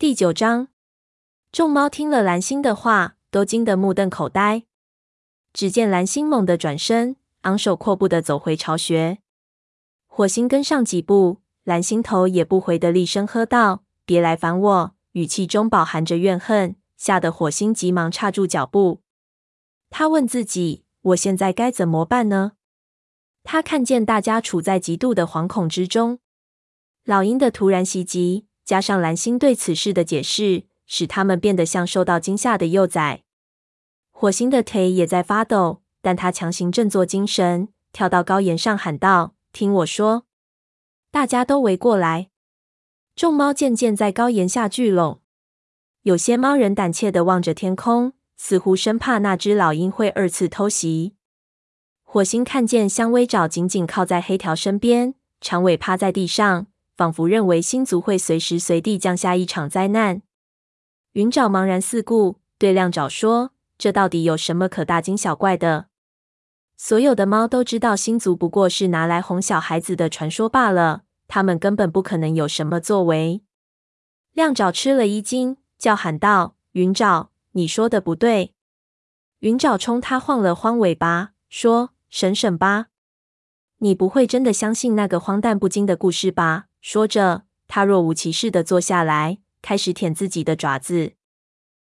第九章，众猫听了蓝星的话，都惊得目瞪口呆。只见蓝星猛地转身，昂首阔步地走回巢穴。火星跟上几步，蓝星头也不回地厉声喝道：“别来烦我！”语气中饱含着怨恨，吓得火星急忙刹住脚步。他问自己：“我现在该怎么办呢？”他看见大家处在极度的惶恐之中，老鹰的突然袭击。加上蓝星对此事的解释，使他们变得像受到惊吓的幼崽。火星的腿也在发抖，但他强行振作精神，跳到高岩上喊道：“听我说！”大家都围过来，众猫渐渐在高岩下聚拢。有些猫人胆怯地望着天空，似乎生怕那只老鹰会二次偷袭。火星看见香薇爪紧紧靠在黑条身边，长尾趴在地上。仿佛认为星族会随时随地降下一场灾难。云爪茫然四顾，对亮爪说：“这到底有什么可大惊小怪的？所有的猫都知道，星族不过是拿来哄小孩子的传说罢了，他们根本不可能有什么作为。”亮爪吃了一惊，叫喊道：“云爪，你说的不对！”云爪冲他晃了晃尾巴，说：“省省吧，你不会真的相信那个荒诞不经的故事吧？”说着，他若无其事地坐下来，开始舔自己的爪子。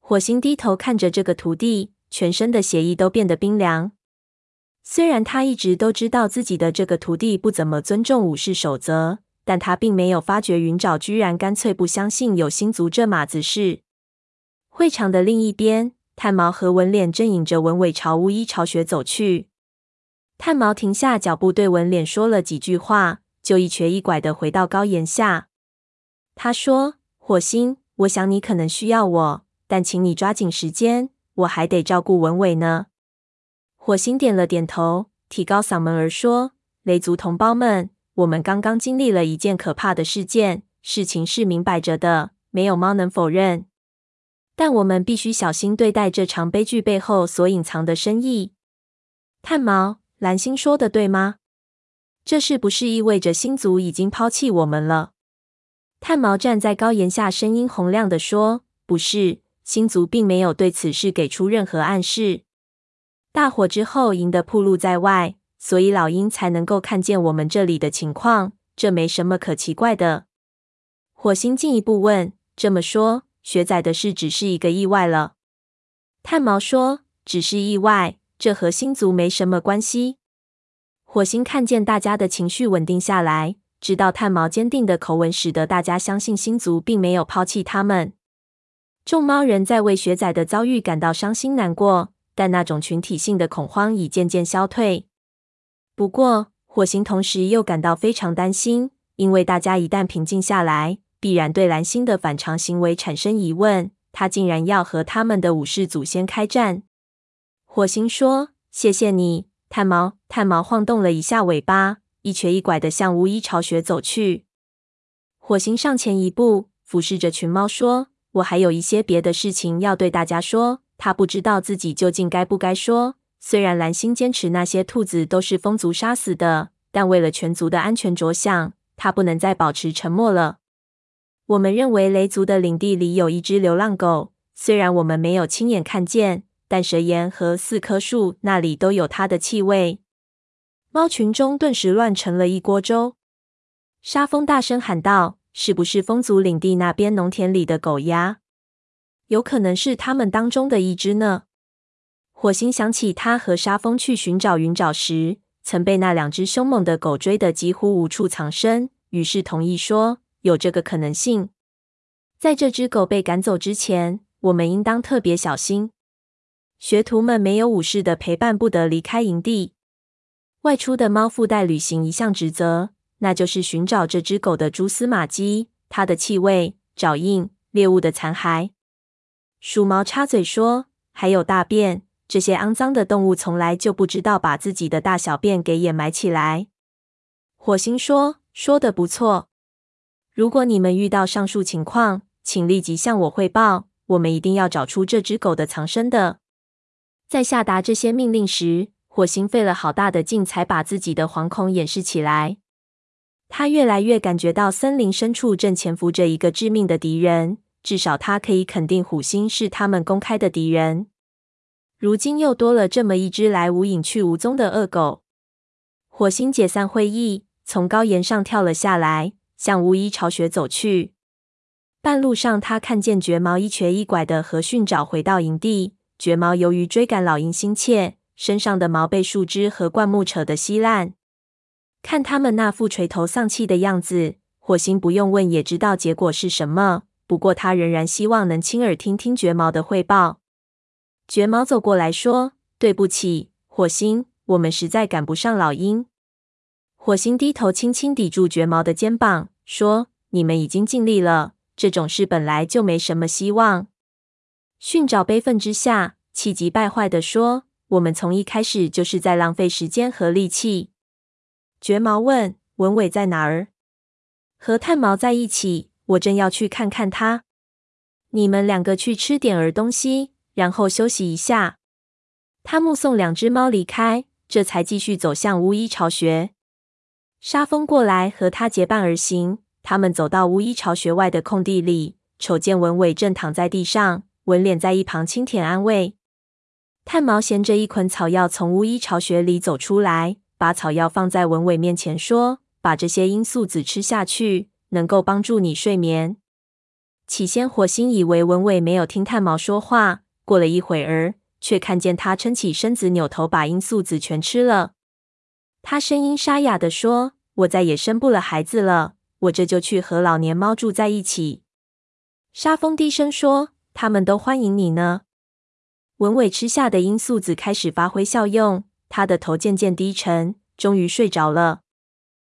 火星低头看着这个徒弟，全身的血液都变得冰凉。虽然他一直都知道自己的这个徒弟不怎么尊重武士守则，但他并没有发觉云爪居然干脆不相信有星族这码子事。会场的另一边，炭毛和纹脸正引着纹尾朝巫医巢穴走去。炭毛停下脚步，对纹脸说了几句话。就一瘸一拐的回到高岩下。他说：“火星，我想你可能需要我，但请你抓紧时间，我还得照顾文伟呢。”火星点了点头，提高嗓门儿说：“雷族同胞们，我们刚刚经历了一件可怕的事件，事情是明摆着的，没有猫能否认。但我们必须小心对待这场悲剧背后所隐藏的深意。”炭毛，蓝星说的对吗？这是不是意味着星族已经抛弃我们了？炭毛站在高岩下，声音洪亮地说：“不是，星族并没有对此事给出任何暗示。大火之后，营地暴露在外，所以老鹰才能够看见我们这里的情况。这没什么可奇怪的。”火星进一步问：“这么说，雪仔的事只是一个意外了？”炭毛说：“只是意外，这和星族没什么关系。”火星看见大家的情绪稳定下来，知道炭毛坚定的口吻使得大家相信星族并没有抛弃他们。众猫人在为雪仔的遭遇感到伤心难过，但那种群体性的恐慌已渐渐消退。不过，火星同时又感到非常担心，因为大家一旦平静下来，必然对蓝星的反常行为产生疑问。他竟然要和他们的武士祖先开战。火星说：“谢谢你。”炭毛，炭毛晃动了一下尾巴，一瘸一拐地向巫医巢穴走去。火星上前一步，俯视着群猫说：“我还有一些别的事情要对大家说。”他不知道自己究竟该不该说。虽然蓝星坚持那些兔子都是风族杀死的，但为了全族的安全着想，他不能再保持沉默了。我们认为雷族的领地里有一只流浪狗，虽然我们没有亲眼看见。但蛇岩和四棵树那里都有它的气味。猫群中顿时乱成了一锅粥。沙风大声喊道：“是不是风族领地那边农田里的狗呀？有可能是他们当中的一只呢。”火星想起他和沙风去寻找云爪时，曾被那两只凶猛的狗追得几乎无处藏身，于是同意说：“有这个可能性。在这只狗被赶走之前，我们应当特别小心。”学徒们没有武士的陪伴，不得离开营地。外出的猫附带履行一项职责，那就是寻找这只狗的蛛丝马迹、它的气味、爪印、猎物的残骸。鼠毛插嘴说：“还有大便，这些肮脏的动物从来就不知道把自己的大小便给掩埋起来。”火星说：“说的不错。如果你们遇到上述情况，请立即向我汇报，我们一定要找出这只狗的藏身的。”在下达这些命令时，火星费了好大的劲才把自己的惶恐掩饰起来。他越来越感觉到森林深处正潜伏着一个致命的敌人，至少他可以肯定虎星是他们公开的敌人。如今又多了这么一只来无影去无踪的恶狗。火星解散会议，从高岩上跳了下来，向巫医巢穴走去。半路上，他看见绝毛一瘸一拐的和训找回到营地。绝毛由于追赶老鹰心切，身上的毛被树枝和灌木扯得稀烂。看他们那副垂头丧气的样子，火星不用问也知道结果是什么。不过他仍然希望能亲耳听听绝毛的汇报。绝毛走过来说：“对不起，火星。”我们实在赶不上老鹰。火星低头轻轻抵住绝毛的肩膀，说：“你们已经尽力了，这种事本来就没什么希望。”训爪悲愤之下，气急败坏地说：“我们从一开始就是在浪费时间和力气。”绝毛问：“文伟在哪儿？”“和炭毛在一起，我正要去看看他。”“你们两个去吃点儿东西，然后休息一下。”他目送两只猫离开。这才继续走向巫医巢穴。沙风过来和他结伴而行。他们走到巫医巢穴外的空地里，瞅见文伟正躺在地上，文脸在一旁轻舔安慰。炭毛衔着一捆草药从巫医巢穴里走出来，把草药放在文伟面前，说：“把这些罂粟籽吃下去，能够帮助你睡眠。”起先，火星以为文伟没有听炭毛说话。过了一会儿。却看见他撑起身子，扭头把罂粟籽全吃了。他声音沙哑地说：“我再也生不了孩子了，我这就去和老年猫住在一起。”沙风低声说：“他们都欢迎你呢。”文伟吃下的罂粟籽开始发挥效用，他的头渐渐低沉，终于睡着了。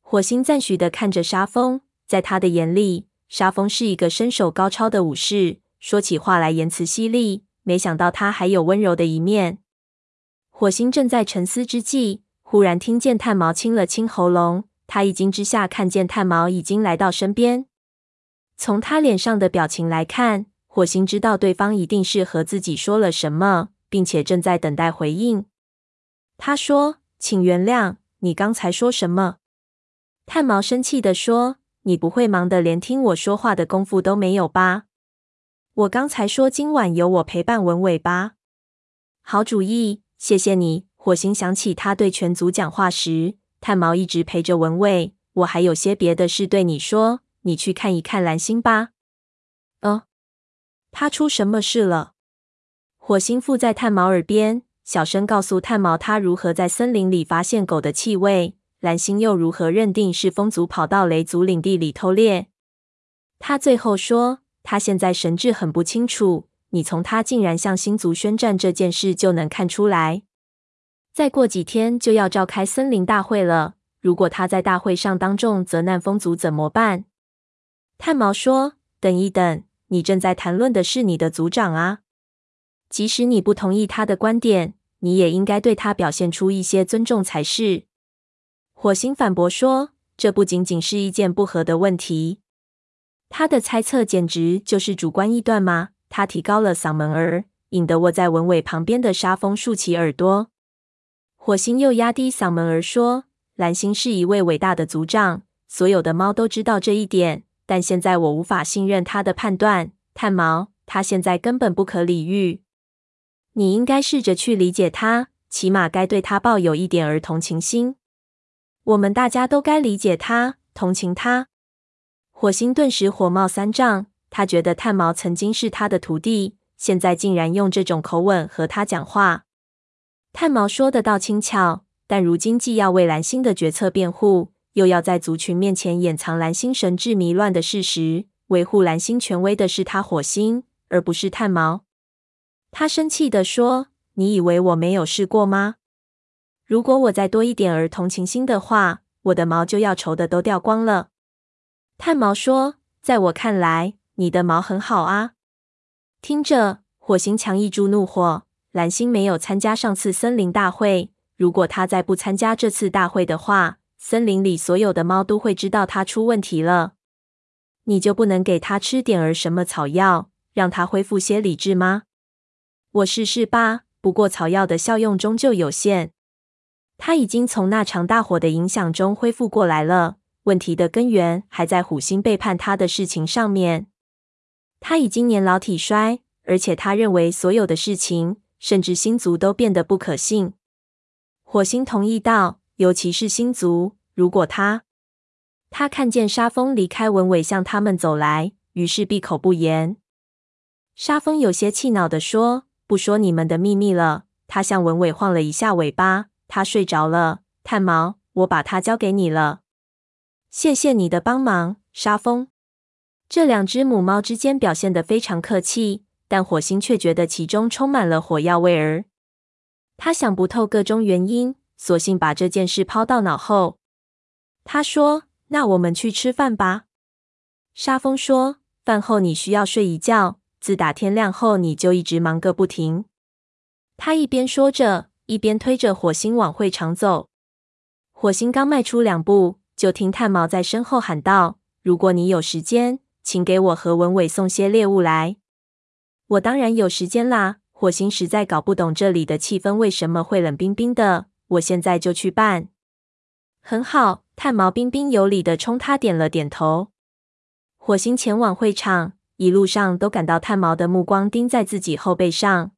火星赞许的看着沙风，在他的眼里，沙风是一个身手高超的武士，说起话来言辞犀利。没想到他还有温柔的一面。火星正在沉思之际，忽然听见炭毛清了清喉咙。他一惊之下，看见炭毛已经来到身边。从他脸上的表情来看，火星知道对方一定是和自己说了什么，并且正在等待回应。他说：“请原谅，你刚才说什么？”炭毛生气地说：“你不会忙得连听我说话的功夫都没有吧？”我刚才说今晚有我陪伴文伟吧？好主意，谢谢你。火星想起他对全族讲话时，炭毛一直陪着文伟。我还有些别的事对你说，你去看一看蓝星吧。他出什么事了？火星附在炭毛耳边，小声告诉炭毛他如何在森林里发现狗的气味，蓝星又如何认定是风族跑到雷族领地里偷猎。他最后说。他现在神志很不清楚，你从他竟然向星族宣战这件事就能看出来。再过几天就要召开森林大会了，如果他在大会上当众责难风族怎么办？炭毛说：“等一等，你正在谈论的是你的族长啊。即使你不同意他的观点，你也应该对他表现出一些尊重才是。”火星反驳说：“这不仅仅是一见不合的问题。”他的猜测简直就是主观臆断吗？他提高了嗓门儿，引得卧在文伟旁边的沙风竖起耳朵。火星又压低嗓门儿说：“蓝星是一位伟大的族长，所有的猫都知道这一点。但现在我无法信任他的判断。炭毛，他现在根本不可理喻。你应该试着去理解他，起码该对他抱有一点儿同情心。我们大家都该理解他，同情他。”火星顿时火冒三丈，他觉得炭毛曾经是他的徒弟，现在竟然用这种口吻和他讲话。炭毛说得倒轻巧，但如今既要为蓝星的决策辩护，又要在族群面前掩藏蓝星神志迷乱的事实，维护蓝星权威的是他火星，而不是炭毛。他生气地说：“你以为我没有试过吗？如果我再多一点儿同情心的话，我的毛就要愁得都掉光了。”炭毛说：“在我看来，你的毛很好啊。”听着，火星强抑住怒火。蓝星没有参加上次森林大会，如果他再不参加这次大会的话，森林里所有的猫都会知道它出问题了。你就不能给它吃点儿什么草药，让它恢复些理智吗？我试试吧，不过草药的效用终究有限。他已经从那场大火的影响中恢复过来了。问题的根源还在虎星背叛他的事情上面。他已经年老体衰，而且他认为所有的事情，甚至星族都变得不可信。火星同意道：“尤其是星族，如果他……”他看见沙风离开文尾向他们走来，于是闭口不言。沙风有些气恼地说：“不说你们的秘密了。”他向文尾晃了一下尾巴，他睡着了。炭毛，我把它交给你了。谢谢你的帮忙，沙风。这两只母猫之间表现得非常客气，但火星却觉得其中充满了火药味儿。他想不透各中原因，索性把这件事抛到脑后。他说：“那我们去吃饭吧。”沙风说：“饭后你需要睡一觉，自打天亮后你就一直忙个不停。”他一边说着，一边推着火星往会场走。火星刚迈出两步，就听炭毛在身后喊道：“如果你有时间，请给我和文伟送些猎物来。”我当然有时间啦。火星实在搞不懂这里的气氛为什么会冷冰冰的。我现在就去办。很好，炭毛彬彬有礼的冲他点了点头。火星前往会场，一路上都感到炭毛的目光盯在自己后背上。